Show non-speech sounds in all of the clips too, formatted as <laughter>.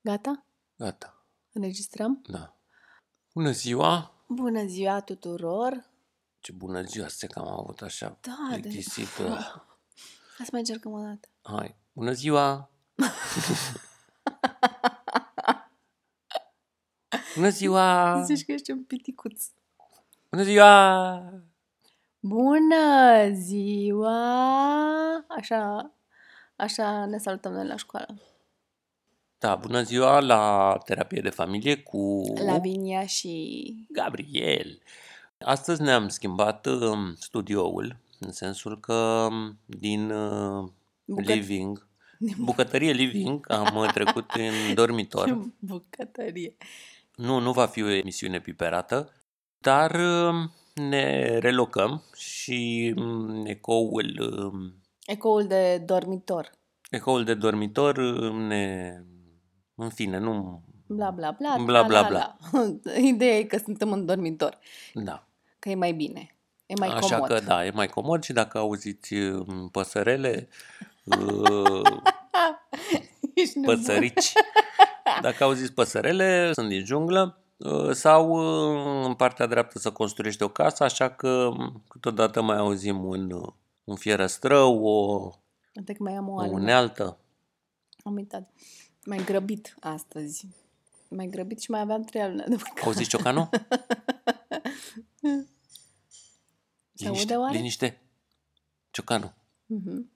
Gata? Gata. Înregistrăm? Da. Bună ziua! Bună ziua tuturor! Ce bună ziua, stai că am avut așa Da, de- plictisită. <laughs> Hai să mai încercăm o dată. Hai, bună ziua! <laughs> bună ziua! Zici că ești un piticuț. Bună ziua! Bună ziua! Așa, așa ne salutăm noi la școală. Da, bună ziua la terapie de familie cu Lavinia și... Gabriel. Astăzi ne-am schimbat um, studioul, în sensul că um, din uh, Bucăt- living, bucătărie living, am uh, trecut în <laughs> dormitor. Bucătărie. Nu, nu va fi o emisiune piperată, dar um, ne relocăm și um, ecoul, um, Ecoul de dormitor. ecoul de dormitor um, ne... În fine, nu... Bla, bla, bla. Bla, bla, la, la, la. Ideea e că suntem în dormitor. Da. Că e mai bine. E mai Așa comod. că da, e mai comod și dacă auziți um, păsărele, <laughs> uh, Ești nebun. păsărici, <laughs> dacă auziți păsărele, sunt din junglă uh, sau uh, în partea dreaptă să construiește o casă, așa că um, câteodată mai auzim un, uh, un fierăstrău, o, Uite că mai am o o altă. unealtă. Am uitat. Mai grăbit astăzi. Mai grăbit și mai aveam trei alune de mâncat. Auziți ciocanul? <laughs> Se Liniște, aude oare? liniște. Ciocanul. Mhm.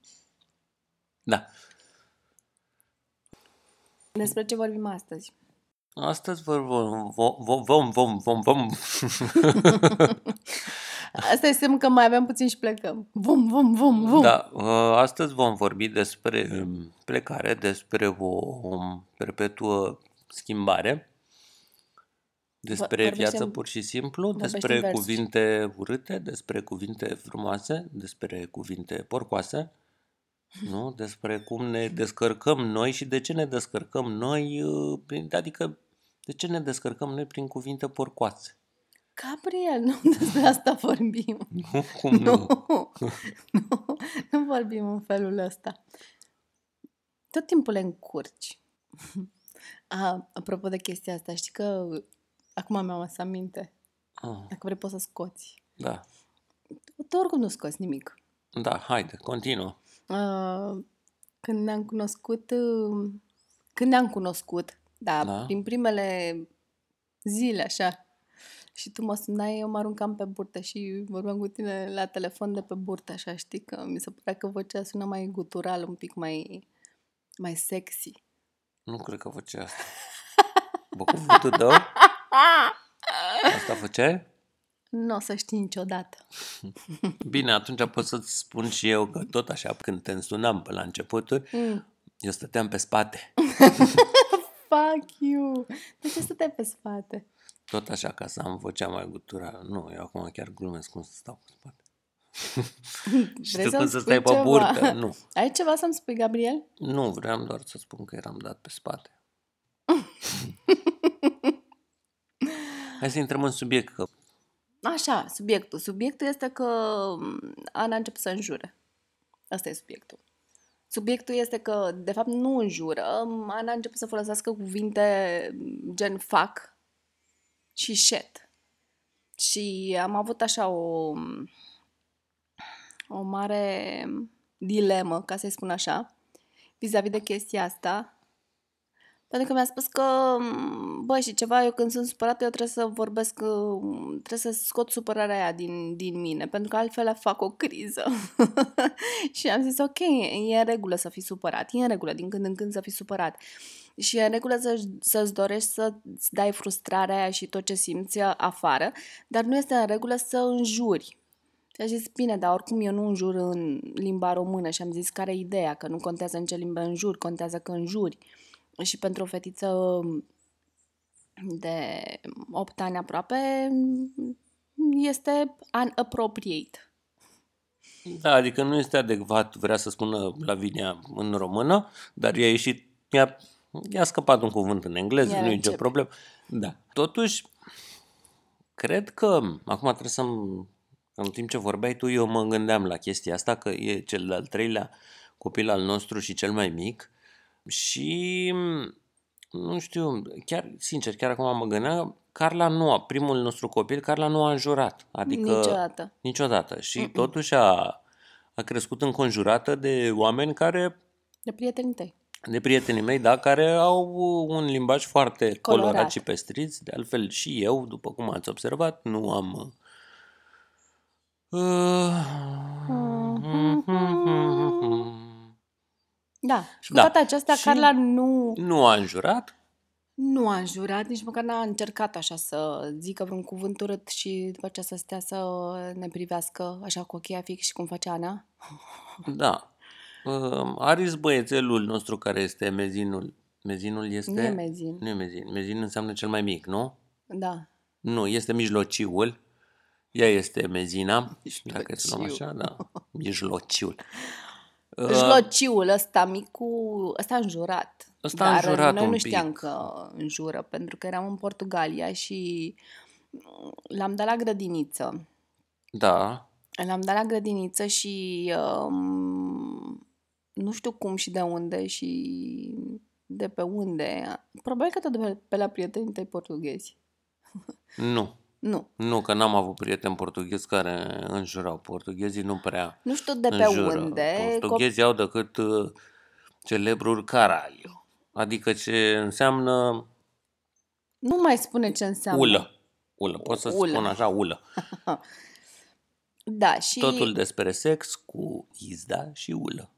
Da. Despre ce vorbim astăzi? Astăzi vor, vom, vom, vom, vom, vom, vom. <laughs> Asta e semn că mai avem puțin și plecăm. Vum, vum, vum, vum. Da, uh, astăzi vom vorbi despre um, plecare, despre o um, perpetuă schimbare, despre vorbește viață în- pur și simplu, vorbește despre în versuri. cuvinte urâte, despre cuvinte frumoase, despre cuvinte porcoase, nu? Despre cum ne descărcăm noi și de ce ne descărcăm noi, uh, prin- adică de ce ne descărcăm noi prin cuvinte porcoase. Gabriel, nu <laughs> despre asta vorbim. Nu? Cum nu? <laughs> Nu, nu, nu vorbim în felul ăsta. Tot timpul le încurci. <laughs> A, apropo de chestia asta, știi că acum mi-am să aminte. Ah, Dacă vrei poți să scoți. da, Tu oricum nu scoți nimic. da, haide, continuă. Uh, când ne-am cunoscut, uh, când ne-am cunoscut, da, Da. prin primele zile, așa, și tu mă sunai, eu mă aruncam pe burtă și vorbeam cu tine la telefon de pe burtă, așa, știi, că mi se părea că vocea sună mai gutural, un pic mai, mai sexy. Nu cred că făcea asta. Bă, cuvântul tău? Asta făceai? Nu o să știi niciodată. <laughs> Bine, atunci pot să-ți spun și eu că tot așa, când te sunam pe la începuturi, Mm. eu stăteam pe spate. <laughs> Fuck you! De ce stăteai pe spate? Tot așa, ca să am vocea mai guturală. Nu, eu acum chiar glumesc cum să stau pe spate. <laughs> și Vrei tu să-mi când să spui stai pe ceva? burtă. Nu, <laughs> Ai ceva să-mi spui, Gabriel? nu, vreau doar să spun că eram dat pe spate. <laughs> Hai să intrăm în subiect, că Așa, subiectul. Subiectul este că m, Ana începe să înjure. Asta e subiectul. Subiectul este că, de fapt, nu înjură. Ana începe să folosească cuvinte gen fac și shit. Și am avut așa o, o mare dilemă, ca să-i spun așa, vis-a-vis de chestia asta. Pentru că mi-a spus că, bă, și ceva, eu când sunt supărată, eu trebuie să vorbesc, uh, trebuie să scot supărarea aia din, din mine, pentru că altfel fac o criză. <laughs> și am zis, ok, e în regulă să fii supărat, e în regulă din când în când să fii supărat. Și e în regulă să, să-ți dorești să-ți dai frustrarea aia și tot ce simți afară, dar nu este în regulă să înjuri. Și a zis, bine, dar oricum eu nu înjur în limba română și am zis care e ideea, că nu contează în ce limbă înjuri, contează că înjuri. Și pentru o fetiță de 8 ani aproape este unappropriate. Da, adică nu este adecvat, vrea să spună Lavinia în română, dar i-a ieșit, i-a, i-a scăpat un cuvânt în engleză, Iar nu e nicio încep. problemă. Da. Totuși, cred că, acum trebuie să în timp ce vorbeai tu, eu mă gândeam la chestia asta, că e cel de-al treilea copil al nostru și cel mai mic și nu știu, chiar, sincer, chiar acum mă gândeam, Carla nu a, primul nostru copil, Carla nu a înjurat. Adică Niciodată. niciodată. Și totuși a, a crescut înconjurată de oameni care, De prietenii tăi. De prietenii mei, da, care au un limbaj foarte colorat, Colorat. și pestriț. De altfel și eu, după cum ați observat, nu am... Da. Și cu Da. toate acestea, Și- Carla nu, Nu a înjurat, nu a înjurat, nici măcar n-a încercat așa să zică vreun cuvânt urât și după aceea să stea să ne privească așa cu ochii fix și cum face Ana. Da. Uh, Aris băiețelul nostru care este mezinul. Mezinul este... Nu e mezin. Nu e mezin. Mezin înseamnă cel mai mic, nu? Da. Nu, este mijlociul. Ea este mezina. Dacă să luăm Mijlociu. așa, da. Mijlociul. <laughs> Uh, Jlociul ăsta micu, ăsta a înjurat. Ăsta a Dar înjurat noi un nu știam pic. că înjură, pentru că eram în Portugalia și l-am dat la grădiniță. Da. L-am dat la grădiniță și um, nu știu cum și de unde și de pe unde. Probabil că tot de pe, pe la prietenii tăi portughezi. Nu. <laughs> Nu. Nu, că n-am avut prieteni portughezi care înjurau. Portughezii nu prea Nu știu de pe înjură. unde. Portughezii au decât uh, celebrul caralho. Adică ce înseamnă Nu mai spune ce înseamnă. ulă. Ulă. Pot să Ulă. spun așa, ulă. <laughs> Da, și Totul despre sex cu izda și ulă.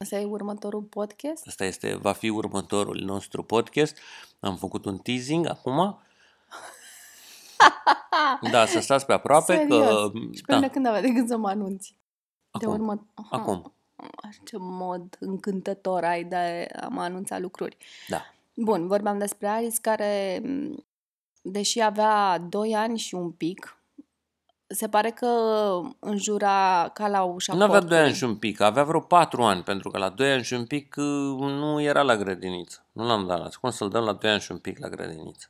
Ăsta e următorul podcast. Asta este, va fi următorul nostru podcast. Am făcut un teasing acum. <laughs> Da, să stați pe aproape Serios. că... Și Da, până când avea de gând să mă anunți? De acum. urmă... Aha, Acum. Ce mod încântător ai de a mă anunța lucruri. Da. Bun, vorbeam despre Aris care, m, deși avea 2 ani și un pic, se pare că înjura ca la ușa Nu avea cortului. 2 ani și un pic, avea vreo 4 ani, pentru că la 2 ani și un pic uh, nu era la grădiniță. Nu l-am dat la... Cum să-l dăm la 2 ani și un pic la grădiniță?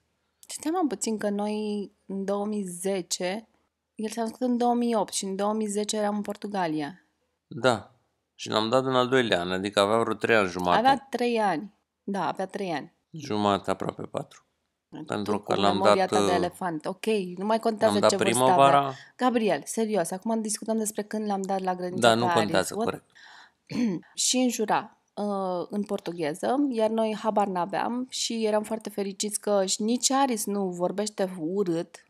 Știam mai puțin că noi în 2010, el s-a născut în 2008 și în 2010 eram în Portugalia. Da. Și l-am dat în al doilea an, adică avea vreo 3 ani jumate. Avea 3 ani. Da, avea 3 ani. Jumate, aproape 4. Pentru Tu că cu l-am memoria dat, ta de uh, elefant. Ok, nu mai contează Am dat ce vârstă primăvara. avea. Gabriel, serios, acum discutăm despre când l-am dat la grădiniță Da, pe nu Aris. contează, What? corect. <clears throat> și înjura uh, în portugheză, iar noi habar n-aveam și eram foarte fericiți că și nici Aris nu vorbește urât,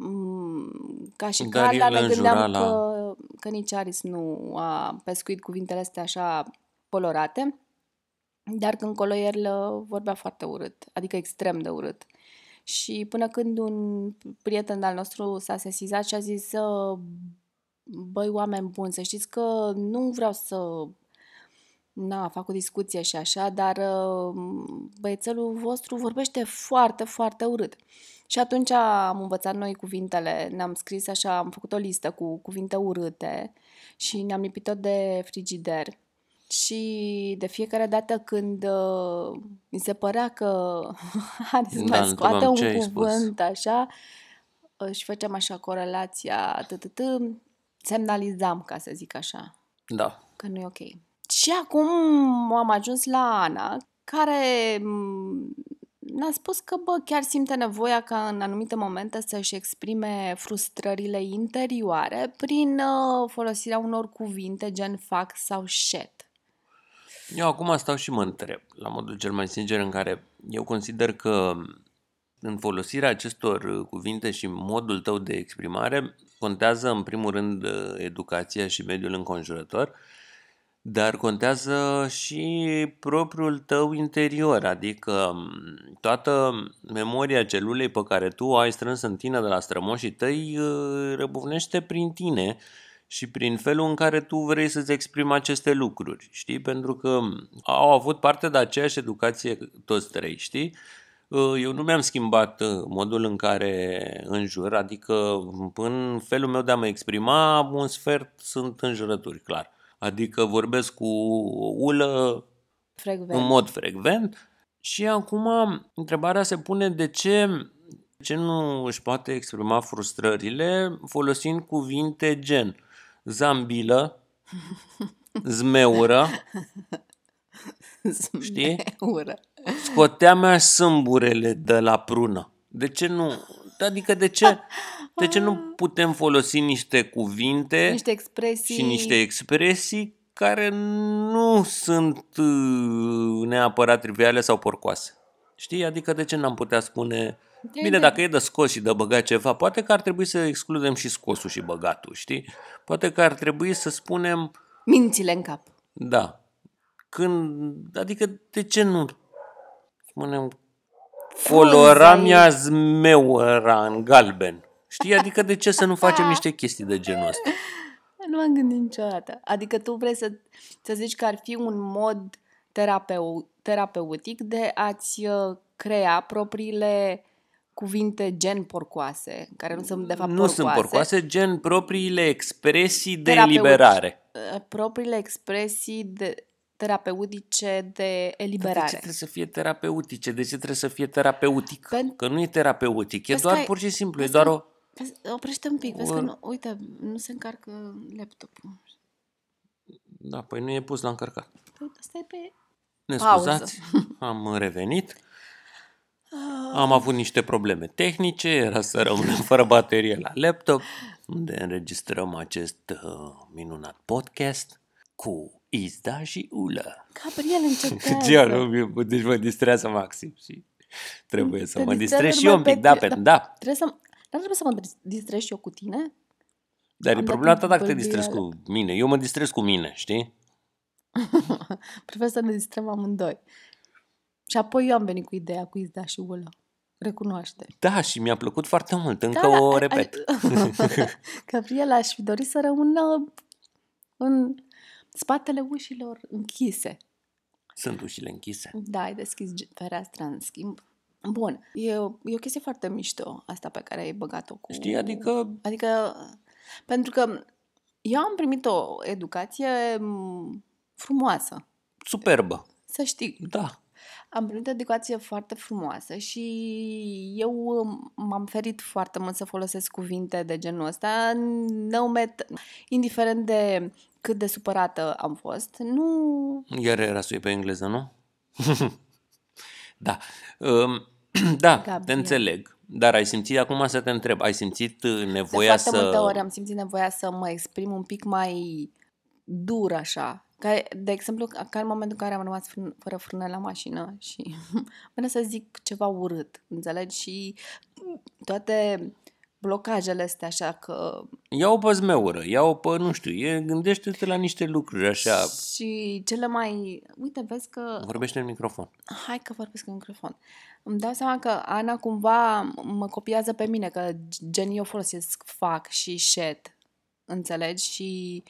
Mm, ca și Dar Carla el ne înjura gândeam la- că, că nici Aris nu a pescuit cuvintele astea așa colorate, dar când colo el uh, vorbea foarte urât, adică extrem de urât. Și până când un prieten al nostru s-a sesizat și a zis uh, băi, oameni buni, să știți că nu vreau să na, fac o discuție și așa, dar uh, băiețelul vostru vorbește foarte, foarte urât. Și atunci am învățat noi cuvintele, ne-am scris așa, am făcut o listă cu cuvinte urâte și ne-am lipit tot de frigider. Și de fiecare dată când uh, mi se părea că <laughs> Aris Da, mai nu scoate întrebam un ce ai spus. cuvânt așa uh, și făceam așa corelația, tătătă, semnalizam, ca să zic așa Da. că nu e ok. Și acum am ajuns la Ana, care m, ne-a spus că, bă, chiar simte nevoia ca în anumite momente să-și exprime frustrările interioare prin uh, folosirea unor cuvinte gen fac sau shit. Eu acum stau și mă întreb, la modul cel mai sincer, în care eu consider că în folosirea acestor uh, cuvinte și modul tău de exprimare contează în primul rând uh, educația și mediul înconjurător, dar contează și propriul tău interior, adică m, toată memoria celulei pe care tu o ai strâns în tine de la strămoșii tăi uh, răbufnește prin tine și prin felul în care tu vrei să-ți exprimi aceste lucruri, știi? Pentru că au avut parte de aceeași educație toți trei, știi? Uh, Eu nu mi-am schimbat uh, modul în care înjur, adică în felul meu de a mă exprima, un sfert sunt înjurături, clar. Adică vorbesc cu ulă Frecvent. în mod frecvent și acum întrebarea se pune de ce, ce nu își poate exprima frustrările folosind cuvinte gen zambilă, zmeură, știi? Ură. Scotea mea sâmburele de la prună. De ce nu? Adică de ce, de ce nu putem folosi niște cuvinte Niște expresii... și niște expresii care nu sunt uh, neapărat triviale sau porcoase? Știi? Adică de ce n-am putea spune... De- Bine, de- dacă e de scos și de băgat ceva, poate că ar trebui să excludem și scosul și băgatul, știi? Poate că ar trebui să spunem, Mințile în cap. da, când, adică de ce nu spunem colora mi-a zmeura în galben? Știi? Adică de ce să nu facem <laughs> niște chestii de genul ăsta? Nu m-am gândit niciodată. Adică tu vrei să, să zici că ar fi un mod terapeu, terapeutic de a-ți uh, crea propriile cuvinte gen porcoase, care nu sunt de fapt Nu porcoase. sunt porcoase, gen propriile expresii de Terapeutic. eliberare. Uh, Propriile expresii de, terapeutice de De ce eliberare. trebuie să fie terapeutice? De ce trebuie să fie terapeutic? Pen- Că nu e terapeutic, e Vezi doar că ai- pur și simplu, e vezi doar că- o... Vezi, Oprește un pic, vezi că Or- nu, uite, nu se încarcă laptopul. Da, păi nu e pus la încărcat. Păi, asta e pe... Ne Pauză. scuzați, am revenit. Am avut niște probleme tehnice, era să rămânem <laughs> fără baterie la laptop, unde înregistrăm acest uh, minunat podcast cu Izda și Ula. Gabriel, <laughs> încetează. Gianu, deci mă distrează maxim și trebuie să Te mă distrează distrez și numai eu un pic, pe da, tine, pe, da. Trebuie să... Dar trebuie să mă dis- distrez și eu cu tine? Dar e Am dat problema ta în dacă te bălbâială. distrezi cu mine. Eu mă distrez cu mine, știi? <laughs> Prefer să ne distrăm amândoi. Și apoi eu am venit cu ideea cu Izda și Ulă. Recunoaște. Da, și mi-a plăcut foarte mult, încă da, o ai- repet. ai- <laughs> Gabriela, aș fi dorit să rămână în spatele ușilor închise. Sunt ușile închise. Da, ai deschis ge- fereastra în schimb. Bun, e o, e o chestie foarte mișto asta pe care ai băgat-o cu... Știi, adică Adică, pentru că eu am primit o educație m, frumoasă, superbă. să știi. Da. Am primit o educație foarte frumoasă și eu um, m-am ferit foarte mult să folosesc cuvinte de genul ăsta, no met, indiferent de cât de supărată am fost. Nu... Iar era să pe engleză, nu? <laughs> da. Um, <clears throat> da, Gabriel. te înțeleg. Dar ai simțit, acum să te întreb, ai simțit uh, De nevoia foarte să... multe ori am simțit nevoia să mă exprim un pic mai dur așa. Ca, de exemplu, ca ca în momentul în care am rămas frân, fără frână la mașină și <laughs> până să zic ceva urât, înțelegi? Și toate blocajele astea așa că... Ia-o pe zmeură, ia-o pe, nu știu, e, gândește-te la niște lucruri așa. Și cele mai... Uite, vezi că... Vorbește în microfon. Hai că vorbesc în microfon. Îmi dau seama că Ana cumva mă copiază pe mine, că gen eu folosesc fac și shed, înțelegi? Și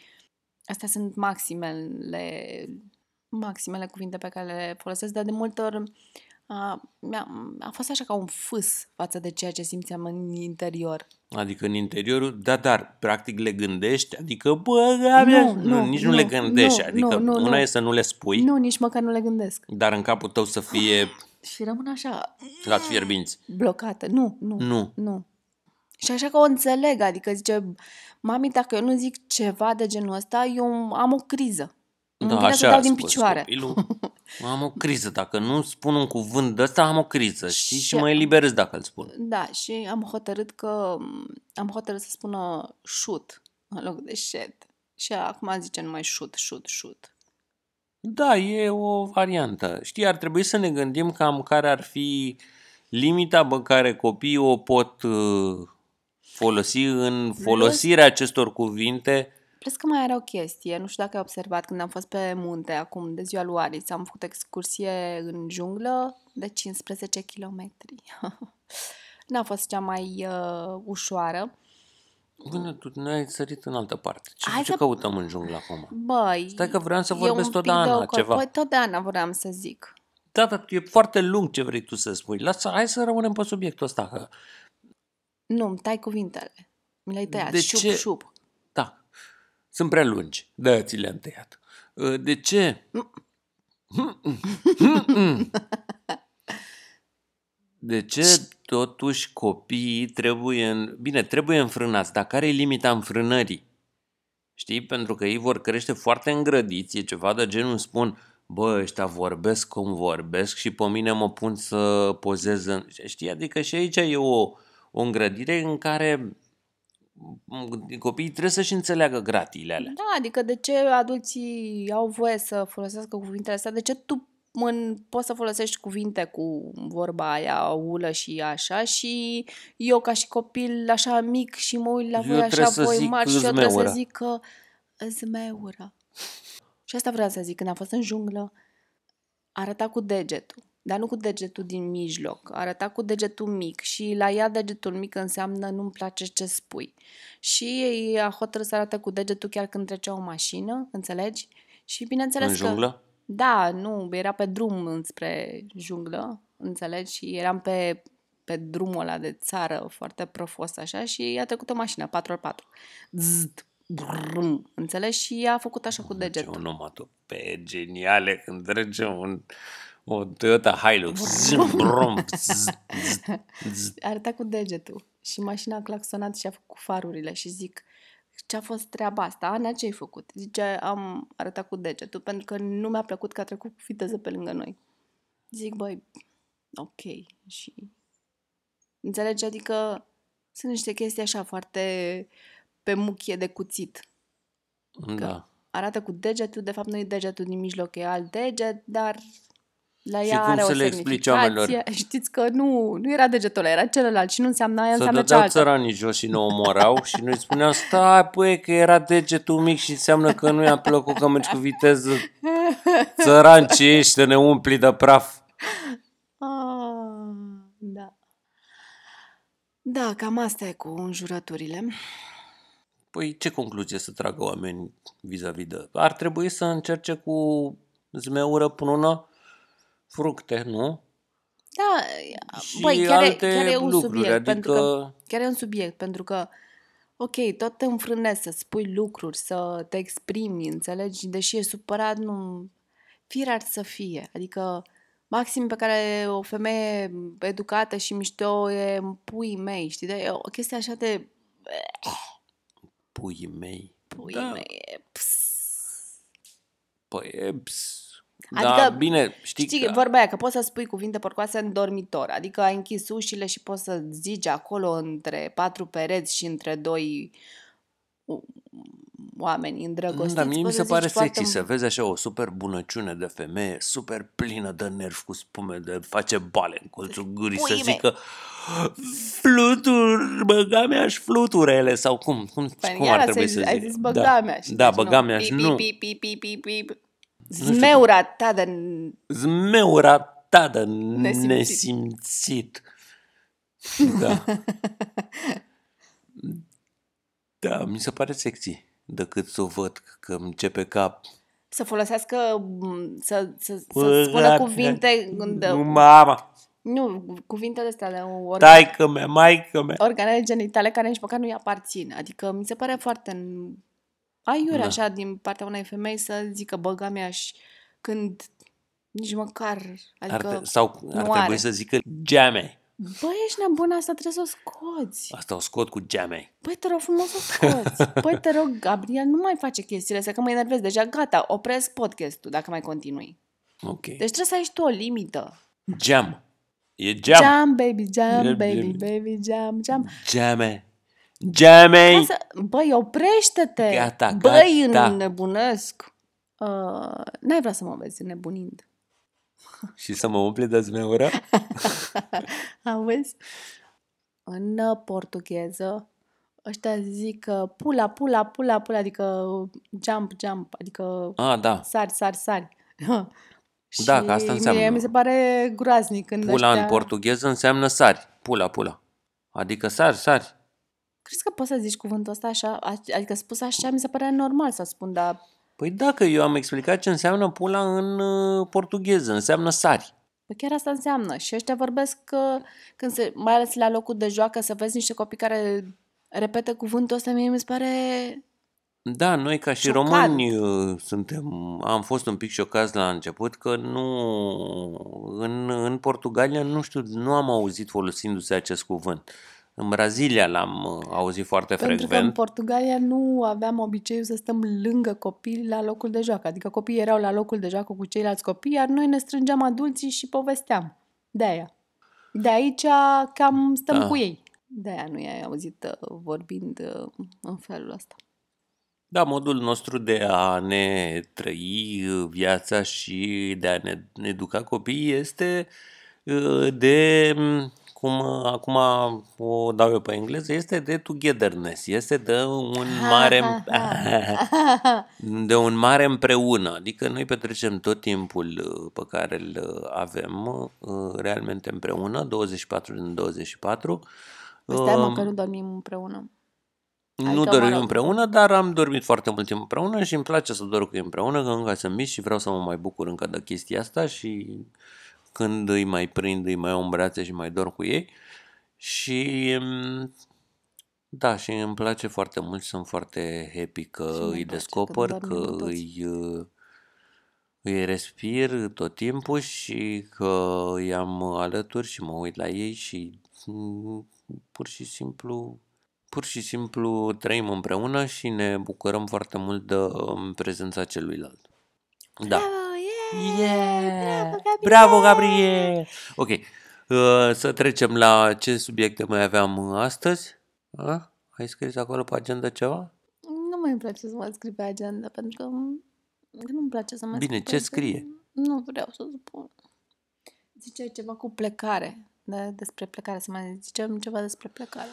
astea sunt maximele, maximele cuvinte pe care le folosesc, dar de multe ori a, mi-a, a fost așa ca un fâs față de ceea ce simțeam în interior. Adică în interiorul, da, dar practic le gândești, adică, bă, Gabriel, Nu, nu, nu, nici nu, nu, le gândești, nu, adică nu, nu, una nu. e să nu le spui, Nu, nici măcar nu le gândesc. dar în capul tău să fie Și rămân așa, la fierbinți. blocată. Nu, nu. Nu. Nu. Și așa că o înțeleg, adică zice, mami, dacă eu nu zic ceva de genul ăsta, eu am o criză. Îmi Da, vine să așa dau a din spus picioare. Copilul. <laughs> Am o criză, dacă nu spun un cuvânt de ăsta, am o criză, știi? Și Și- mă eliberez dacă îl spun. Da, și am hotărât că am hotărât să spună shoot în loc de shed. Și acum zice numai shoot, shoot, shoot. Da, e o variantă. Știi, ar trebui să ne gândim cam care ar fi limita pe care copiii o pot uh, folosi în folosirea acestor cuvinte. Plus că mai era o chestie, nu știu dacă ai observat, când am fost pe munte acum de ziua lui Aris, am făcut excursie în junglă de 15 km. <laughs> N-a fost cea mai uh, ușoară. Bine, tu ne-ai sărit în altă parte. Ce, Hai ce să- căutăm în junglă acum? Băi, Stai că vreau să e vorbesc un tot de pic Ana, o co- ceva. Păi tot de Ana vreau să zic. Da, dar e foarte lung ce vrei tu să spui. Lasă, hai să rămânem pe subiectul ăsta. Că, Nu, îmi tai cuvintele. Mi le-ai tăiat. De șup, ce? șup. da, sunt prea lungi. Da, ți le-am tăiat. Uh, De ce? De ce totuși copiii trebuie, în... bine, trebuie înfrânați, dar care e limita înfrânării? Știi? Pentru că ei vor crește foarte îngrădiți, e ceva de genul spun, bă, ăștia vorbesc cum vorbesc și pe mine mă pun să pozez în... Știi, adică și aici e o, o îngrădire în care copiii trebuie să-și înțeleagă gratiile alea. Da, adică de ce adulții au voie să folosească cuvintele astea? De ce tu în, poți să folosești cuvinte cu vorba aia, ulă și așa și eu ca și copil așa mic și mă uit la Eu voi trebuie așa să voi zic mari și eu trebuie să zmeură. zic că zmeură. Și asta vreau să zic, când am fost în junglă, arăta cu degetul, dar nu cu degetul din mijloc, arăta cu degetul mic și la ea degetul mic înseamnă nu-mi place ce spui. Și a hotărât să arate cu degetul chiar când trecea o mașină, înțelegi? Și bineînțeles În că... junglă? Da, nu, era pe drum înspre junglă, înțelegi? Și eram pe, pe drumul ăla de țară foarte profos așa și a trecut o mașină, 4x4. Zzzt, brum, înțelegi? Și ea a făcut așa cu Ce degetul. onomatopee geniale când trece un, o Toyota Hilux. Zim, brum, zzz, zzz, zzz. Arăta cu degetul și mașina a claxonat și a făcut farurile și zic, ce a fost treaba asta? Ana, ce ai făcut? Zice, am arătat cu degetul pentru că nu mi-a plăcut că a trecut cu viteză pe lângă noi. Zic, băi, ok. Și înțelegi? Adică sunt niște chestii așa foarte pe muchie de cuțit. Da. Arată cu degetul, de fapt nu e degetul din mijloc, e alt deget, dar la Și ea cum are să o le explici semnificație. oamenilor? Știți că nu, nu era degetul ăla, era celălalt și nu înseamnă aia, Să înseamnă dădeau cealaltă. țăranii jos și ne omorau <laughs> și noi spuneam, stai, păi, că era degetul mic și înseamnă că nu i-a plăcut că mergi cu viteză. <laughs> Țăran ce ești, să ne umpli de praf. Ah, da. Da, cam asta e cu înjurăturile. Păi ce concluzie să tragă oamenii vis-a-vis de... Ar trebui să încerce cu zmeură până fructe, nu? Da, Și băi, chiar, e, alte chiar e un lucruri, subiect, pentru că adică- chiar e un subiect, pentru că ok, tot te înfrânezi să spui lucruri, să te exprimi, înțelegi? Deși e supărat, nu... Firar să fie. Adică maxim pe care o femeie educată și mișto e în puii mei, știi? De, e o chestie așa de Puii mei. pui Da. mei. e ps. Păi, e, ps. Adică, da, bine, știi, Știi, că... vorba aia că poți să spui cuvinte porcoase în dormitor, adică ai închis ușile și poți să zici acolo între patru pereți și între doi u- oameni îndrăgostiți. Da, mie mi poți se să pare zici foarte... sexy să vezi așa o super bunăciune de femeie, super plină de nervi cu spume, de face bale în colțul gurii, să Pui mei. zică fluturi, băga mea și fluturele sau cum, cum, Păi, cum iară ar trebui ți-ai să zis- zic? Ai zis băgamea. Da, și da deci băga mea și Pi, nu. pi, pi, pi, pi, pi. Știu. Zmeura ta de... Zmeura ta de Nesimțit. nesimțit. Da. <laughs> da, mi se pare sexy decât să o văd că îmi începe cap. Să folosească, m, să, să, să Bă, spună da, cuvinte, de, Mama, nu, cuvintele astea de organ, taică mea, maică mea. organele genitale care nici măcar nu-i aparțin. Adică mi se pare foarte aiure Da. așa din partea unei femei să zică băga mea și când nici măcar, Ar, adică, tre- sau ar nu trebui are. să zică geame. băi, ești nebun, asta trebuie să o scoți. Asta o scot cu geame. Băi, te rog frumos să o scoți. <laughs> Băi, te rog, Gabriel, nu mai face chestiile astea, că mă enervez. Deja gata, opresc podcastul dacă mai continui. Ok. Deci trebuie să ai și tu o limită. Geam. E geam. Jam, baby, jam, E- baby, e- baby, jam, jam. Geame. Geame. Lasă, băi, oprește-te! Gata, băi, gata. înnebunesc! Uh, n-ai vrea să mă vezi nebunind. <laughs> Și să mă umple de zmeură? <laughs> Auzi? În uh, portugheză, ăștia zic uh, pula, pula, pula, pula, adică jump, jump, adică Ah, da. sari, sari, sari. Și <laughs> Da, că asta înseamnă. Mie mi se pare groaznic când Pula ăștia... în portugheză înseamnă sari. Pula, pula. Adică sari, sari. Crezi că poți să zici cuvântul ăsta așa? Adică spus așa mi se pare normal să spun, dar Păi dacă eu am explicat ce înseamnă pula în uh, portugheză, înseamnă sari. Păi chiar asta înseamnă. Și ăștia vorbesc că, când se, mai ales la locul de joacă, să vezi niște copii care repetă cuvântul ăsta, mie mi se pare... Da, noi ca și Șocant. români uh, suntem, am fost un pic șocați la început că nu, în, în Portugalia nu știu, nu am auzit folosindu-se acest cuvânt. În Brazilia l-am uh, auzit foarte Pentru că în frecvent. Portugalia nu aveam obiceiul să stăm lângă copii la locul de joacă. Adică copiii erau la locul de joacă cu ceilalți copii, iar noi ne strângeam adulții și povesteam. De aia. De aici cam stăm Da. cu ei. De aia nu i-ai auzit uh, vorbind uh, în felul ăsta. Da, modul nostru de a ne trăi uh, viața și de a ne educa copiii este uh, de, m, cum uh, acum o dau eu pe engleză, este de togetherness, este de un mare, <laughs> de un mare împreună. Adică noi petrecem tot timpul uh, pe care îl uh, avem uh, realmente împreună, 24 din 24. Păi Stai mă Um, că nu dormim împreună. Nu Adică, mă dormim rog. împreună, dar am dormit foarte mult timp împreună și îmi place să dorm cu ei împreună, că încă sunt mici și vreau să mă mai bucur încă de chestia asta și când îi mai prind, îi mai iau în brațe și mai dorm cu ei. Și mm, da, și îmi place foarte mult, sunt foarte happy că Și îi mie îmi place descoper, când că dormim cu toți. îi, uh, îi respir tot timpul și că îi am alături și mă uit la ei și mm, pur și simplu pur și simplu trăim împreună și ne bucurăm foarte mult de um, prezența celuilalt. Da. Bravo, yeah! Yeah! Bravo, Gabriel! Bravo, Gabriel! Ok, uh, să trecem la ce subiecte mai aveam astăzi. A? Ai scris acolo pe agenda ceva? Nu mai îmi place să mă scriu pe agenda, pentru că că nu-mi place să mă Bine, scriu pe ce agenda. scrie? Nu vreau să spun. Ziceai ceva cu plecare, de, despre plecare, să mai zicem ceva despre plecare.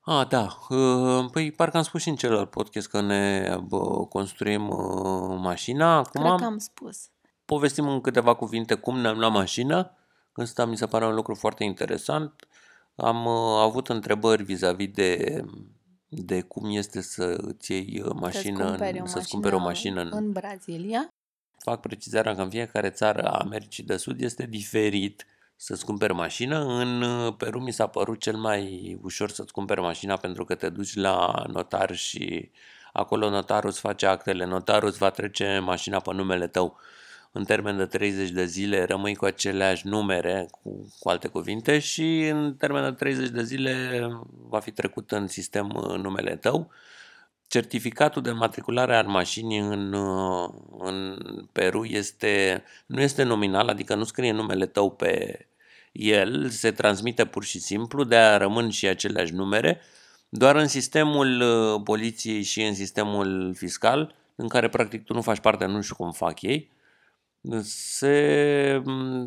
A, da. Uh, Păi parcă am spus și în celălalt podcast că ne bă, construim uh, mașina. Acum Cred că am spus. povestim în câteva cuvinte cum ne-am luat mașină. Ăsta mi se pare un lucru foarte interesant. Am uh, avut întrebări vis-a-vis de, de cum este să îți iei uh, mașină, Să-ți cumperi în, o să-ți cumperi o mașină în, în Brazilia. fac precizarea că în fiecare țară a Americii de Sud este diferit să-ți cumperi mașină. În uh, Peru mi s-a părut cel mai ușor să-ți cumperi mașina pentru că te duci la notar și acolo notarul îți face actele, notarul îți va trece mașina pe numele tău în termen de 30 de zile, rămâi cu aceleași numere, cu, cu alte cuvinte, și în termen de 30 de zile va fi trecut în sistem uh, numele tău. Certificatul de matriculare al mașinii în, uh, în Peru este, nu este nominal, adică nu scrie numele tău pe el, se transmite pur și simplu, de a rămân și aceleași numere, doar în sistemul uh, poliției și în sistemul fiscal, în care practic tu nu faci parte, nu știu cum fac ei, se,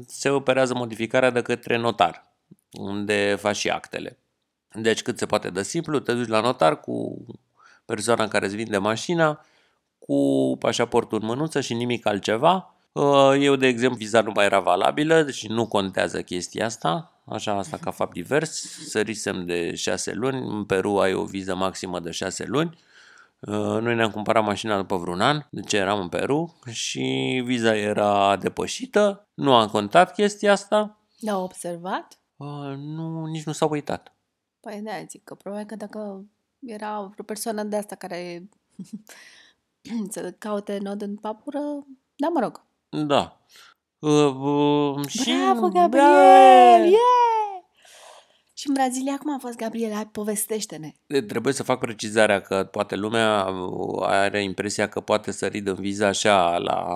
se operează modificarea de către notar, unde faci și actele. Deci cât se poate de simplu, te duci la notar cu persoana care îți vinde mașina, cu pașaportul în mânuță și nimic altceva. Uh, Eu, de exemplu, viza nu mai era valabilă și nu contează chestia asta, așa asta ca fapt divers, sărisem de șase luni, în Peru ai o viză maximă de șase luni, Uh, Noi ne-am cumpărat mașina după vreun an, de ce eram în Peru și viza era depășită, nu am contat chestia asta, Da, observat? uh, nu, nici nu s-a uitat. Păi da, zic că probabil că dacă era vreo persoană de asta care <laughs> să caute nod în papură, da, mă rog. Da. Uh, uh, și Bravo, Da. Gabriel! Yeah! Și în Brazilia, cum a fost, Gabriel? Hai, povestește-ne. Trebuie să fac precizarea că poate lumea uh, are impresia că poate sări din viză așa la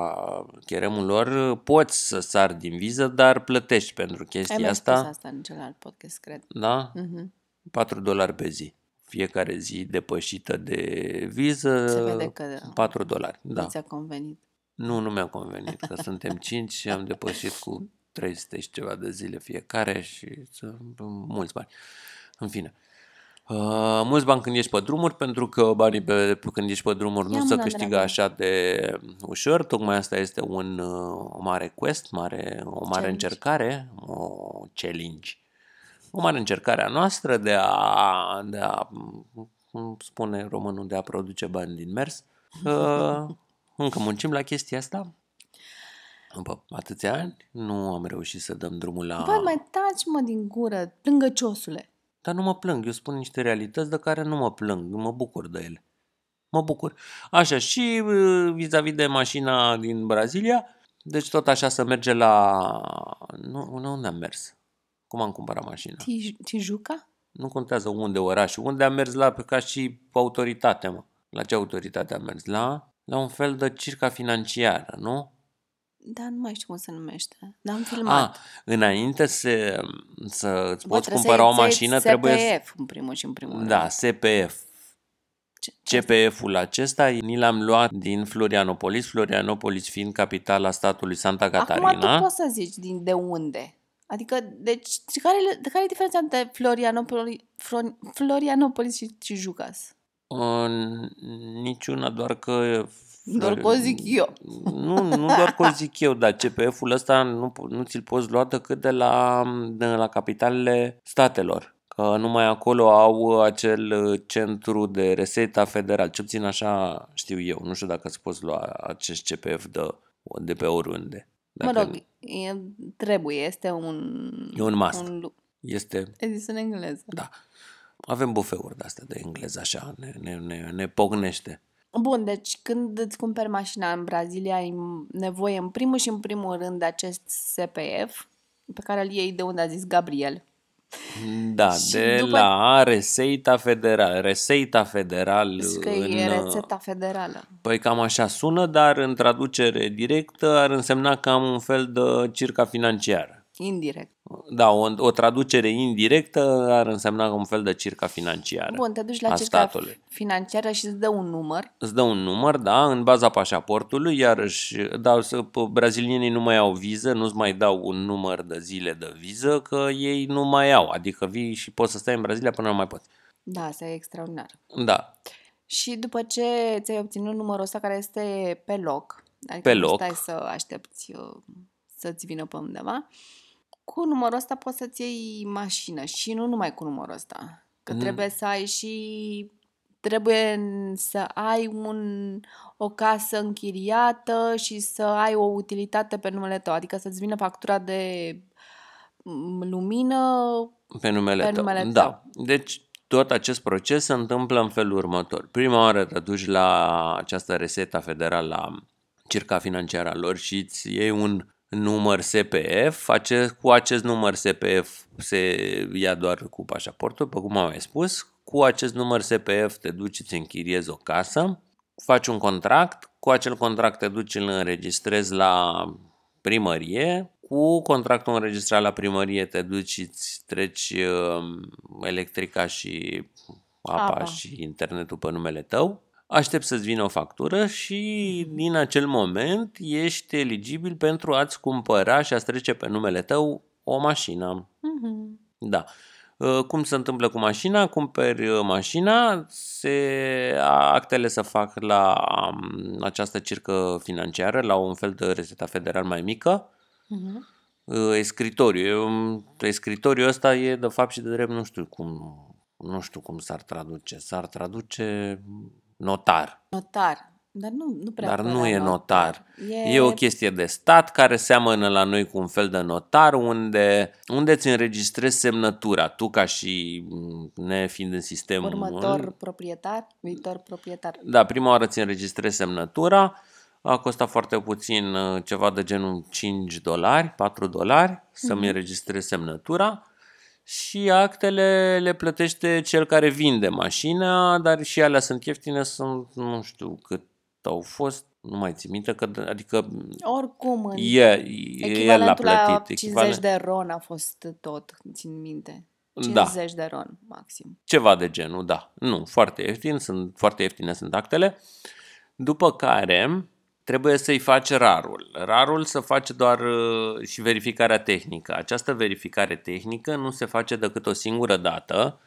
cheremul lor. Poți să sari din viză, dar plătești pentru Ai chestia mai asta. spus asta în celălalt podcast, cred. Da? Mhm. 4 dolari pe zi. Fiecare zi depășită de viză, Se vede că 4 dolari. nu Da. ți-a convenit. Nu, nu mi-a convenit, că suntem 5 și am depășit cu 300 și ceva de zile fiecare și sunt mulți bani. În fine. Uh, mulți bani când ești pe drumuri, pentru că banii pe, când ești pe drumuri Ia nu se mâna, câștigă dragă. așa de ușor. Tocmai asta este un, uh, o mare quest, mare, o mare Challenge. încercare, o challenge. O mare încercare a noastră de a, de a cum spune românul, de a produce bani din mers. Uh, încă muncim la chestia asta. După atâția ani nu am reușit să dăm drumul la... Băi, mai taci, mă, din gură, plângăciosule. Dar nu mă plâng, eu spun niște realități de care nu mă plâng, mă bucur de ele. Mă bucur. Așa, și uh, vis-a-vis de mașina din Brazilia, deci tot așa să merge la... Nu, nu unde am mers? Cum am cumpărat mașina? Tij- Tijuca? Nu contează unde oraș, unde a mers la ca și autoritate, mă. La ce autoritate a mers? La, la un fel de circa financiară, nu? Da, nu mai știu cum se numește. Dar am filmat. Ah, înainte să, să îți Bă, poți trebuie cumpăra o să-i mașină, iei trebuie să... SPF, în primul și în primul rând. Da, SPF. Ce- CPF-ul acesta ni l-am luat din Florianopolis, Florianopolis fiind capitala statului Santa Catarina. Acum tu poți să zici din de unde. Adică, deci, care, de care e diferența între Florianopolis, Flor- Florianopolis și, și Jucas? În niciuna, doar că... Doar că o zic eu. Nu, nu doar că o zic eu, dar CPF-ul ăsta nu, po- nu ți-l poți lua decât de la, de la capitalele statelor. Că numai acolo au acel uh, centru de reseta federal. Ce puțin așa știu eu. Nu știu dacă îți poți lua acest CPF de, de pe oriunde. Mă Dacă rog, e, trebuie, este un... E un must. Un, lu- Este e zis în engleză. Da. Avem bufeuri de-astea de engleză, așa, ne, ne, ne, ne pognește. Bun, deci când îți cumperi mașina în Brazilia, ai nevoie în primul și în primul rând de acest SPF, pe care îl iei de unde a zis Gabriel. Da, <laughs> Și de după- la Reseita Federal. Reseita Federal. Și că în, e rețeta federală. Păi cam așa sună, dar în traducere directă ar însemna cam un fel de circa financiară. Indirect. Da, o, o traducere indirectă ar însemna un fel de circa financiară. Bun, te duci la a circa statului. financiară și îți dă un număr. Îți dă un număr, da, în baza pașaportului, iarăși, da, să- p- brazilienii nu mai au viză, nu-ți mai dau un număr de zile de viză, că ei nu mai au, adică vii și poți să stai în Brazilia până nu mai poți. Da, asta e extraordinar. Da, Și după ce ți-ai obținut numărul ăsta care este pe loc, adică Pe nu loc. stai să aștepți uh, să-ți vină pe undeva, cu numărul ăsta poți să-ți iei mașină și nu numai cu numărul ăsta, că Mm. trebuie să ai și trebuie să ai un, o casă închiriată și să ai o utilitate pe numele tău, adică să-ți vină factura de mm, lumină pe numele Pe tău. numele da. Deci tot acest proces se întâmplă în felul următor. Prima oară te duci la această reseta federală la circa financiară a lor și îți iei un număr SPF. Acest, cu acest număr SPF se ia doar cu pașaportul, pe cum am mai spus. Cu acest număr SPF te duci, îți închiriezi o casă, faci un contract, cu acel contract te duci, îl înregistrezi la primărie, cu contractul înregistrat la primărie te duci și îți treci uh, electrica și apa, Apa. apa și internetul pe numele tău. Aștept să-ți vină o factură și din acel moment ești eligibil pentru a-ți cumpăra și a-ți trece pe numele tău o mașină. Mhm. Da. Uh, Cum se întâmplă cu mașina? Cumperi uh, mașina, se, actele se fac la um, această circă financiară, la un fel de rețeta federal mai mică. Mhm. Uh, Escritoriu. Um, Escritoriul ăsta e de fapt și de drept, nu știu cum, nu știu cum s-ar traduce. S-ar traduce notar. Notar. Dar nu, nu prea Dar apărea nu e notar. E, E o chestie de stat care seamănă la noi cu un fel de notar unde, unde îți înregistrezi semnătura. Tu ca și m, nefiind în sistemul... următor proprietar, viitor proprietar. Da, prima oară ți înregistrezi semnătura. A costat foarte puțin, uh, ceva de genul 5 dolari, 4 dolari să-mi înregistrezi semnătura. Și actele le plătește cel care vinde mașina, dar și alea sunt ieftine, sunt nu știu cât au fost, nu mai țin minte, că, adică Oricum, în E, el l-a echivalentul la plătit. 50 Echivalent, de ron a fost tot, țin minte. Da. 50 de ron, maxim. ceva de genul, da. Nu, foarte ieftin, sunt foarte ieftine sunt actele. După care trebuie să-i faci rarul. Rarul se face doar uh, și verificarea tehnică. Această verificare tehnică nu se face decât o singură dată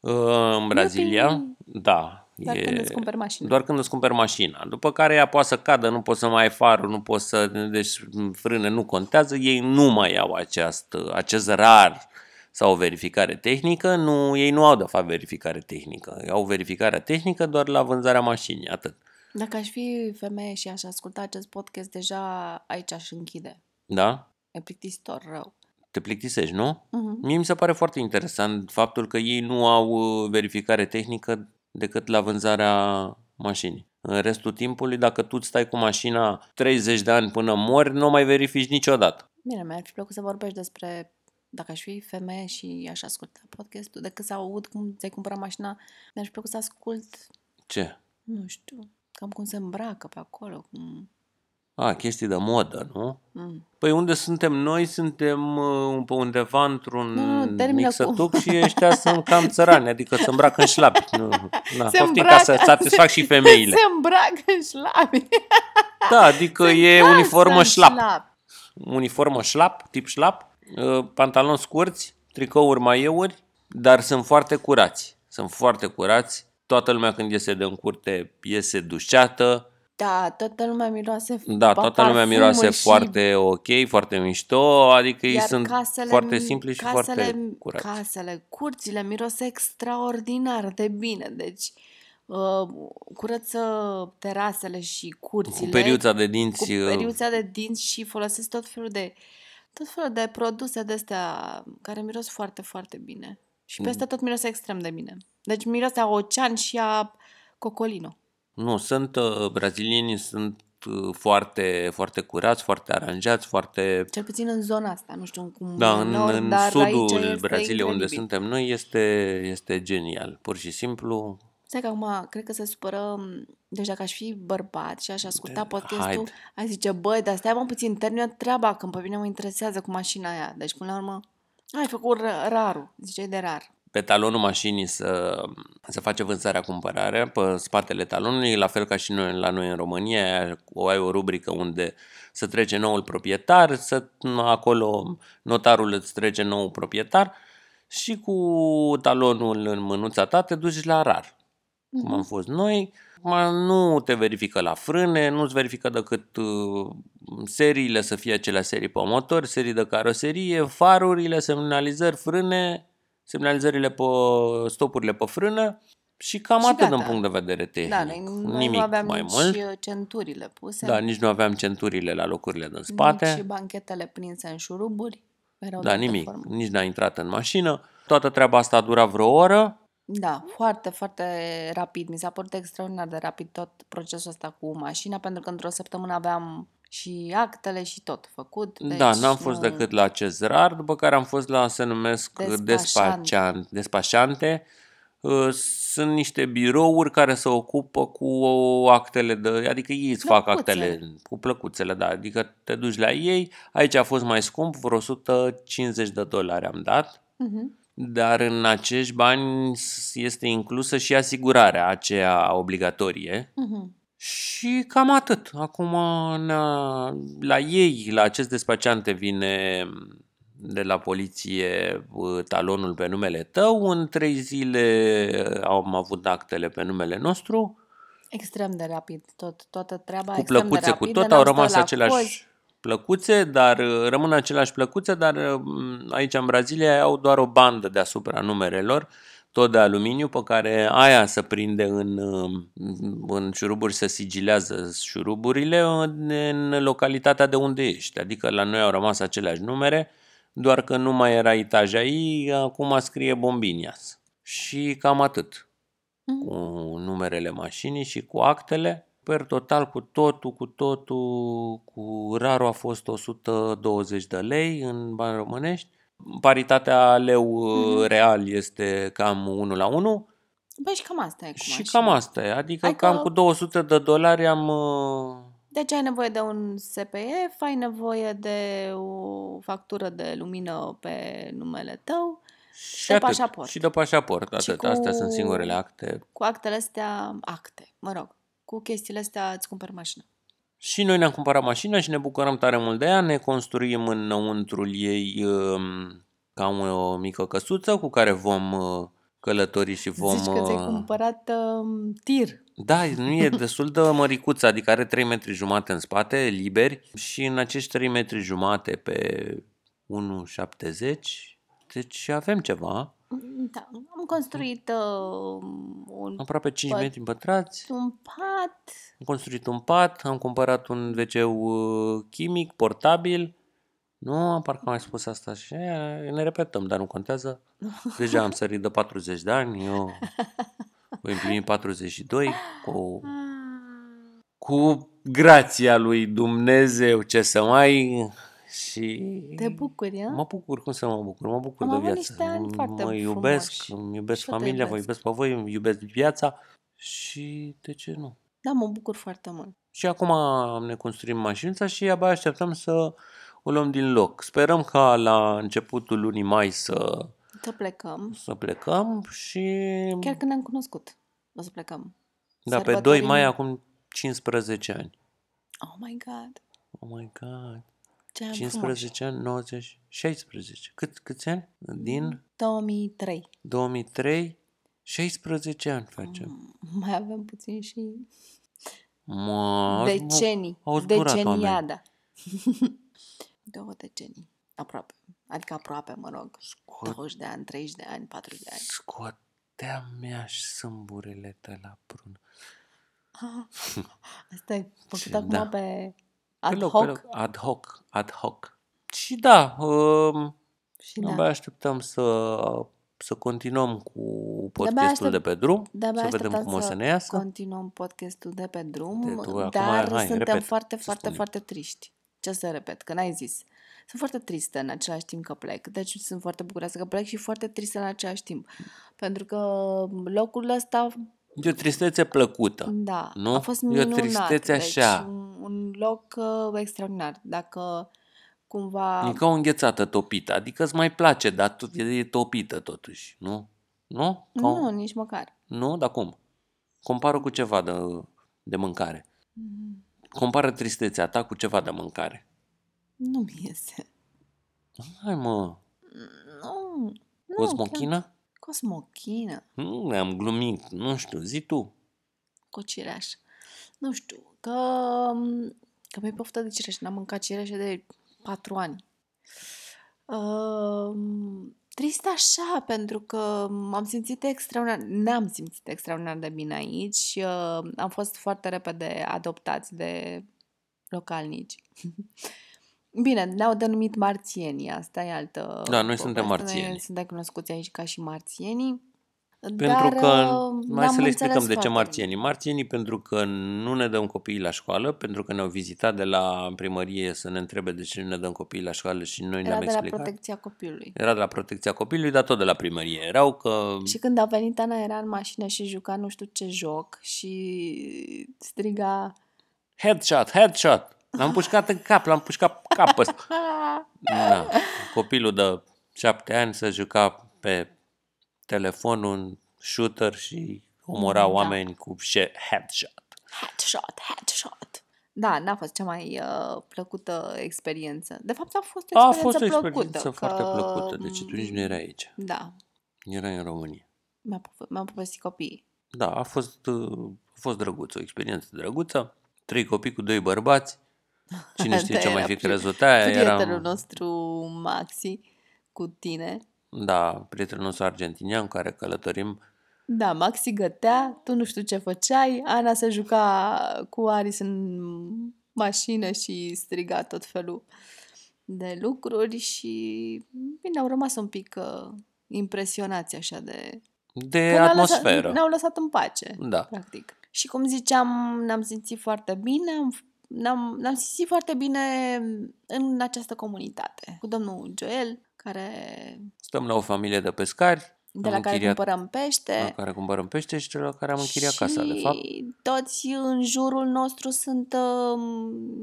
uh, în Brazilia. Da. Doar e- când îți cumperi mașina. Doar când îți cumperi mașina. După care ea poate să cadă, nu poți să mai ai farul, nu poți să... Deci frâne nu contează. Ei nu mai au aceast, acest rar sau o verificare tehnică. Nu, ei nu au de fapt verificare tehnică. Au verificarea tehnică doar la vânzarea mașinii, atât. Dacă aș fi femeie și aș asculta acest podcast, deja aici aș închide. Da? E plictisitor rău. Te plictisești, nu? Mhm. Mie mi se pare foarte interesant faptul că ei nu au uh, verificare tehnică decât la vânzarea mașinii. În restul timpului, dacă tu îți stai cu mașina 30 de ani până mori, nu o mai verifici niciodată. Bine, mi-ar fi plăcut să vorbești despre dacă aș fi femeie și aș asculta podcastul, decât să aud cum ți-ai cumpărat mașina, mi-aș plăcut să ascult, Ce? nu știu, cam cum se îmbracă pe acolo, cum... A, chestii de modă, nu? Mm. Păi unde suntem noi, suntem uh, pe undeva într-un Nu, nu, termină mic cu- sătuc și ăștia sunt cam <laughs> țărani, adică se îmbracă în șlapi. Nu, na, Se poftim ca să îmbracă- satisfac și femeile. Se îmbracă în șlapi. Da, adică Se e încalță uniformă în șlap. șlap. Uniformă șlap, tip șlap, uh, pantaloni scurți, tricouri, maieuri, dar sunt foarte curați. Sunt foarte curați. Toată lumea când iese de în curte iese dușeată. Da, toată lumea miroase Da, pa- toată lumea parfumul miroase și foarte ok, foarte mișto, adică ei Iar sunt casele, foarte simpli și casele, foarte curați. Casele, curțile miros extraordinar de bine. Deci, uh, curăță terasele și curțile. Cu periuța de cu dinți, uh, periuța de dinți și folosesc tot felul de tot felul de produse de astea care miros foarte, foarte bine. Și Mm. peste tot miroase extrem de bine. Deci miroase a ocean și a cocolino. nu, sunt uh, brazilienii sunt uh, foarte, foarte curați, foarte aranjați, foarte... Cel puțin în zona asta, nu știu cum Da, e în, nord, în dar aici sudul este Braziliei unde incredibil. suntem noi este, este genial. Pur și simplu, Stai că acum cred că se supără... Deci dacă aș fi bărbat și aș asculta De- podcastul, haide. aș zice, băi, dar stai mă puțin, termină treaba, că pe mine mă interesează cu mașina aia. Deci până la urmă, ai făcut r- rarul, ziceai de rar. pe talonul mașinii să, să face vânzarea cumpărare, pe spatele talonului, la fel ca și noi, la noi în România, ai o- ai o rubrică unde să trece noul proprietar, să, acolo notarul îți trece nou proprietar și cu talonul în mânuța ta te duci la rar. Cum am fost noi, ma nu te verifică la frâne, nu-ți verifică decât uh, seriile să fie acelea serii pe motor, serii de caroserie, farurile, semnalizări, frâne, semnalizările pe stopurile pe frână și cam Și atât gata. din punct de vedere tehnic. Da, noi, noi Nimic nu aveam mai nici mult. uh, centurile puse, Da, nici nu aveam centurile la locurile din spate. nici banchetele prinse în șuruburi. Erau Da, de altă nimic. formă. Nici n-a intrat în mașină. Toată treaba asta a durat vreo oră. Da, foarte, foarte rapid. Mi s-a părut extraordinar de rapid tot procesul ăsta cu mașina, pentru că într-o săptămână aveam și actele și tot făcut. Deci da, n-am fost nu... decât la Cezrar, după care am fost la, se numesc Despașant. despacian, despașante. Uh, Sunt niște birouri care se ocupă cu actele de, adică ei îți fac Plăcuțele. actele cu plăcuțele, da, adică te duci la ei, aici a fost mai scump, vreo 150 de dolari am dat, Mhm. Dar în acești bani este inclusă și asigurarea aceea obligatorie. Mhm. Și cam atât. Acum ne-a- la ei, la acest despaciante vine de la poliție uh, talonul pe numele tău. În trei zile am avut actele pe numele nostru. Extrem de rapid, tot, toată treaba Cu extrem de plăcuțe, cu rapid, tot de au n-am rămas stat la aceleași cozi. Plăcuțe, dar uh, rămân aceleași plăcuțe, dar uh, aici în Brazilia au doar o bandă deasupra numerelor, tot de aluminiu, pe care aia se prinde în, uh, în șuruburi, se sigilează șuruburile în, în localitatea de unde ești. Adică la noi au rămas aceleași numere, doar că nu mai era etajaii, acum scrie Bombinias. Și cam atât Mhm. cu numerele mașinii și cu actele. Per total, cu totul, cu totul, cu rarul a fost 120 de lei în bani românești. Paritatea leu Mhm. real este cam 1 la 1 Băi, și cam asta e cu și mașina. cam asta e. Adică Hai cam că- cu 200 de dolari am... uh, Deci ai nevoie de un SPF, ai nevoie de o factură de lumină pe numele tău, Și De atât. pașaport. Și de pașaport, Și atât. Astea cu- sunt singurele acte. cu actele astea, acte, mă rog, cu chestiile astea îți cumperi mașină. Și noi ne-am cumpărat mașina și ne bucurăm tare mult de ea, ne construim înăuntrul ei um, ca o mică căsuță cu care vom uh, călători și vom... Zici că ți-ai uh, cumpărat um, tir. Da, nu e destul de măricuță, adică are 3 metri jumate în spate, liberi, și în acești 3 metri jumate pe 1,70, deci avem ceva, Da, am construit uh, un, aproape 5 Păi- metri pătrați, un pat. am construit un pat, am cumpărat un wc chimic, portabil, nu, am parcă am mai spus asta și e, ne repetăm, dar nu contează. Deja am sărit de 40 de ani, eu <laughs> voi împlini 42 cu cu grația lui Dumnezeu, ce să mai... Și Te bucuri, a? mă bucur, cum să mă bucur? Mă bucur Am de avut viață. niște ani foarte mă iubesc, frumoși. îmi iubesc Și eu te familia, vă iubesc. iubesc pe voi, îmi iubesc viața și de ce nu? Da, mă bucur foarte mult. Și acum ne construim mașinuța și abia așteptăm să o luăm din loc. Sperăm ca la începutul lunii mai să, Să plecăm. să plecăm și Chiar când ne-am cunoscut. O să plecăm. da, pe 2 mai Sărbătorim- acum 15 ani. Oh my God. Oh my god. Ce ani 15 ani, 90, 16. Cât, câți ani? Din frumoși. 2003. 2003, 16 ani facem. Mm, Mai avem puțin și Mă, decenii. au zburat Deceniada. <laughs> Două decenii. Aproape. Adică aproape, mă rog. Scot, 20 de ani, 30 de ani, 40 de ani. scoteam mi-aș sâmburile de la prun. Ah, Asta e <laughs> făcut Ce- acum da. pe Pe ad loc, hoc. pe loc, ad hoc, ad hoc. Și da, um, Și abia da. așteptăm să, să continuăm cu De-abia podcastul aștept- de pe drum, De-abia să vedem așteptam cum o să să ne iasă. continuăm podcastul de pe drum, De tu, acum, dar hai, suntem repet, foarte, să foarte, spunem. foarte triști. Ce să repet, că n-ai zis. Sunt foarte tristă în același timp că plec. Deci sunt foarte bucuroasă că plec și foarte tristă în același timp. Pentru că locul ăsta, E o tristețe plăcută. da, Nu? a fost E o minunat. tristețe așa. Deci un, un loc uh, extraordinar. Dacă cumva... E ca o înghețată topită, adică îți mai place, dar tot, e, e topită totuși, nu? Nu? Ca o- Nu, nici măcar. Nu? Dar cum? Compară cu ceva de, de mâncare. Mm, Compară tristețea ta cu ceva de mâncare. Nu mi iese. Hai mă, Nu. cu o nu, smochină? chiar- Cu o smochină. Nu, am glumit, nu știu, zi tu. cu o cireașă. Nu știu, că, că mi-e poftă de cireașă. N-am mâncat cireașă de patru ani. Uh, trist așa, pentru că m-am simțit extraordinar, ne-am simțit extraordinar de bine aici. Uh, am fost foarte repede adoptați de localnici. <laughs> Bine, ne-au denumit marțienii, asta e altă Da, noi suntem poveste. Noi marțieni. suntem cunoscuți aici ca și marțienii. Pentru dar, că, uh, mai ne-am să le explicăm înțeles de ce foarte marțienii. Marțienii pentru că nu ne dăm copiii la școală, pentru că ne-au vizitat de la primărie să ne întrebe de ce nu ne dăm copiii la școală și noi Era ne-am de la explicat. protecția copilului. Era de la protecția copilului, dar tot de la primărie. Erau că... Și când a venit Ana, era în mașină și juca nu știu ce joc și striga Headshot, headshot! L-am pușcat în cap, l-am pușcat pe cap ăsta. "Ah!" <laughs> Da. Copilul de șapte ani se juca pe telefon un shooter și omora Da. oameni cu she- headshot. Headshot, headshot. Da, n-a fost cea mai uh, plăcută experiență. De fapt, a fost o A experiență fost o plăcută. experiență foarte că, plăcută, deci tu nici nu erai aici. Da, Erai în România. mi-a, pove- mi-au povestit copiii. Da, a fost, uh, a fost drăguț, o experiență drăguță. Trei copii cu doi bărbați. Cine știe Da, ce mai era fi pri- crezut aia? Prietenul Era, nostru, Maxi, cu tine. da, prietenul nostru argentinian care călătorim. Da, Maxi gătea, tu nu știu ce făceai, Ana se juca cu Aris în mașină și striga tot felul de lucruri și bine, au rămas un pic uh, impresionați așa de... De că ne-au atmosferă. Lăsat, ne-au lăsat în pace, Da. practic. Și cum ziceam, ne-am simțit foarte bine, am, ne-am, ne-am simțit foarte bine în această comunitate. Cu domnul Joel, care, Stăm la o familie de pescari, de Am la care închiriat- cumpărăm pește. la care cumpărăm pește și de la care am închiriat și casa, de fapt. toți în jurul nostru sunt uh,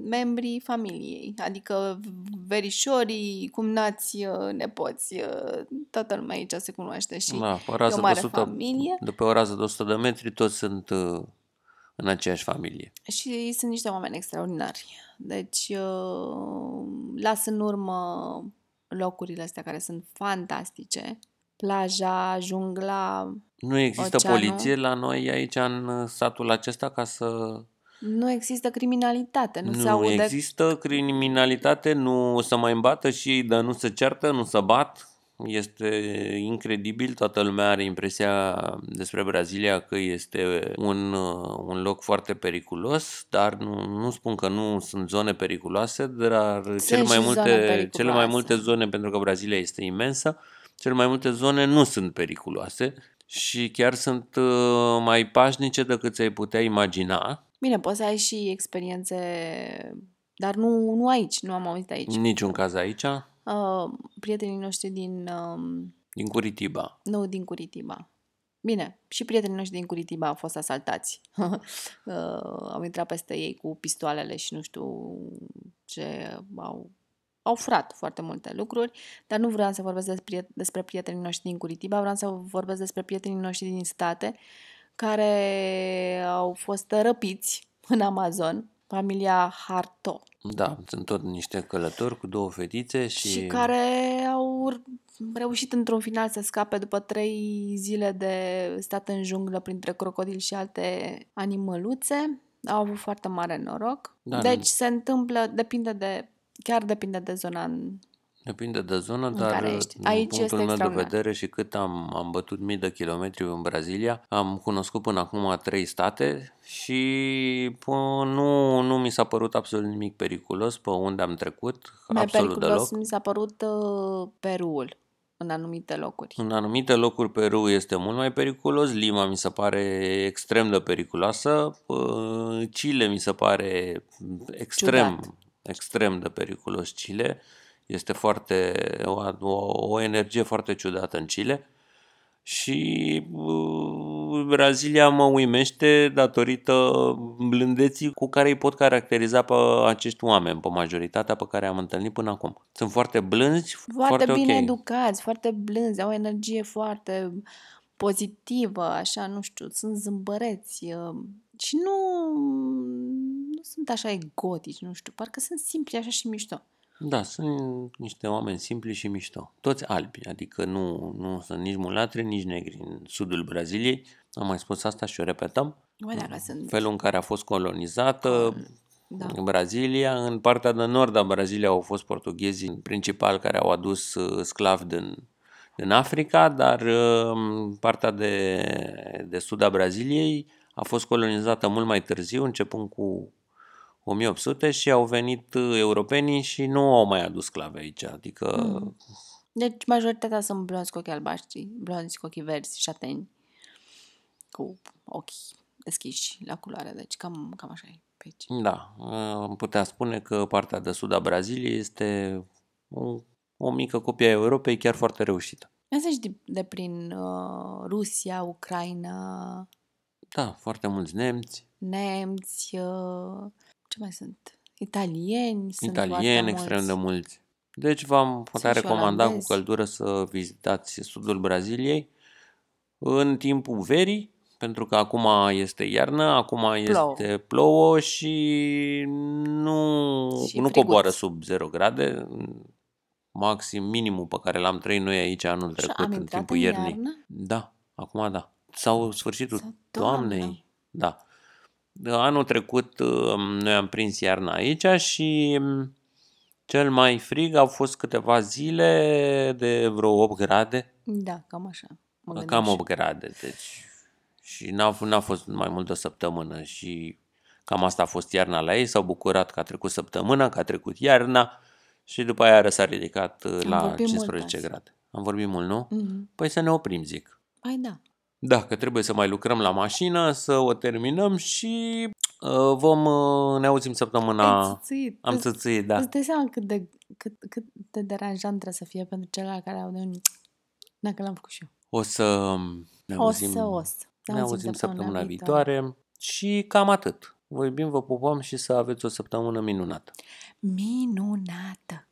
membrii familiei, adică verișorii, cumnați, uh, nepoți, uh, toată lumea aici se cunoaște și Da, pe o e rază o de mare 100, familie de pe o rază de 100 de metri, toți sunt uh, în aceeași familie. și sunt niște oameni extraordinari. Deci uh, las în urmă locurile astea care sunt fantastice. Plaja, jungla, Nu există Oceanul. poliție la noi aici în uh, satul acesta ca să... nu există criminalitate, nu, se nu aude există criminalitate, nu să mai îmbată și ei, dar nu se ceartă, nu se bat. Este incredibil, toată lumea are impresia despre Brazilia că este un, uh, un loc foarte periculos, dar nu, nu spun că nu sunt zone periculoase, dar cele și mai, zone multe, cele mai periculoase. multe zone, pentru că Brazilia este imensă, cele mai multe zone nu sunt periculoase și chiar sunt uh, mai pașnice decât ți-ai putea imagina. Bine, poți să ai și experiențe Dar nu, nu aici, nu am auzit aici. Niciun caz aici, Uh, prietenii noștri din... Um, din Curitiba. nu, din Curitiba. Bine, și prietenii noștri din Curitiba au fost asaltați. <laughs> uh, au intrat peste ei cu pistoalele și nu știu ce au... Au furat foarte multe lucruri, dar nu vreau să vorbesc despre, despre prietenii noștri din Curitiba, vreau să vorbesc despre prietenii noștri din state care au fost răpiți în Amazon, familia Harto. Da, sunt tot niște călători cu două fetițe și... și care au reușit într-un final să scape după trei zile de stat în junglă printre crocodili și alte animăluțe. Au avut foarte mare noroc. Da, deci se întâmplă, depinde de, chiar depinde de zona în Depinde de zonă, în dar care ești. din Aici punctul este meu de extraordinar. vedere și cât am, am bătut mii de kilometri în Brazilia, am cunoscut până acum trei state și pă, nu, nu mi s-a părut absolut nimic periculos pe unde am trecut, Mai absolut periculos deloc. mi s-a părut uh, Perul în anumite locuri. În anumite locuri Peru este mult mai periculos, Lima mi se pare extrem de periculoasă, pă, Chile mi se pare extrem, Ciudat. extrem de periculos Chile. Este foarte, o, o, o energie foarte ciudată în Chile. Și uh, Brazilia mă uimește datorită blândeții cu care îi pot caracteriza pe acești oameni, pe majoritatea pe care am întâlnit până acum. Sunt foarte blânzi, Foarte, foarte, bine ok. educați, foarte blânzi, au o energie foarte pozitivă, așa, nu știu, sunt zâmbăreți uh, și nu, nu sunt așa egotici, nu știu, parcă sunt simpli așa și mișto. Da, sunt niște oameni simpli și mișto. Toți albi, adică nu, nu sunt nici mulatri, nici negri în sudul Braziliei. Am mai spus asta și o repetăm. Băi, dacă sunt... Felul în care a fost colonizată Da. Brazilia. În partea de nord a Braziliei au fost portughezii principal care au adus uh, sclavi din, din Africa, dar uh, partea de, de sud a Braziliei a fost colonizată mult mai târziu, începând cu 1800 și au venit uh, europenii și nu au mai adus sclave aici. Adică Mm. Deci majoritatea sunt blonzi cu ochii albaștri, blonzi cu ochii verzi, șateni, cu ochii deschiși la culoare, deci cam, cam așa e pe aici. Da, am putea spune că partea de sud a Braziliei este o, o mică copie a Europei chiar foarte reușită. Ia zici de, de prin uh, Rusia, Ucraina, Da, foarte mulți nemți, nemți, uh, ce mai sunt? Italieni, sunt foarte italieni, extrem mulți. de mulți. Deci v-am putea și recomanda cu olandezi. căldură să vizitați sudul Braziliei în timpul verii, pentru că acum este iarnă, acum Plouă. este plouă și nu, Și nu friguț. coboară sub 0 grade. Maxim, minimul pe care l-am trăit noi aici anul Și trecut am în intrat timpul în iernii. iarnă? Da, acum da. Sau sfârșitul Sau toamnă. toamnei. Da. Anul trecut um, noi am prins iarna aici și um, cel mai frig au fost câteva zile de vreo 8 grade. Da, cam așa. Mă Cam gândeam 8 grade, deci și n-a, n-a fost mai mult de o săptămână și cam asta a fost iarna la ei, s-au bucurat că a trecut săptămâna, că a trecut iarna și după aia s-a ridicat uh, Am la vorbit mult 15 azi. grade. Am vorbit mult, nu? Mhm. Păi să ne oprim, zic. Păi da. Da, că trebuie să mai lucrăm la mașină, să o terminăm și uh, vom uh, ne auzim săptămâna. Ai țâțâit. Am Îți- țățâit, da. Îți dai seama cât de, cât, cât de deranjant trebuie să fie pentru celălalt care au de un... Dacă l-am făcut și eu. O să ne O auzim, să, o să. ne auzim săptămâna viitoare și cam atât. Vă iubim, vă pupăm și să aveți o săptămână minunată. Minunată!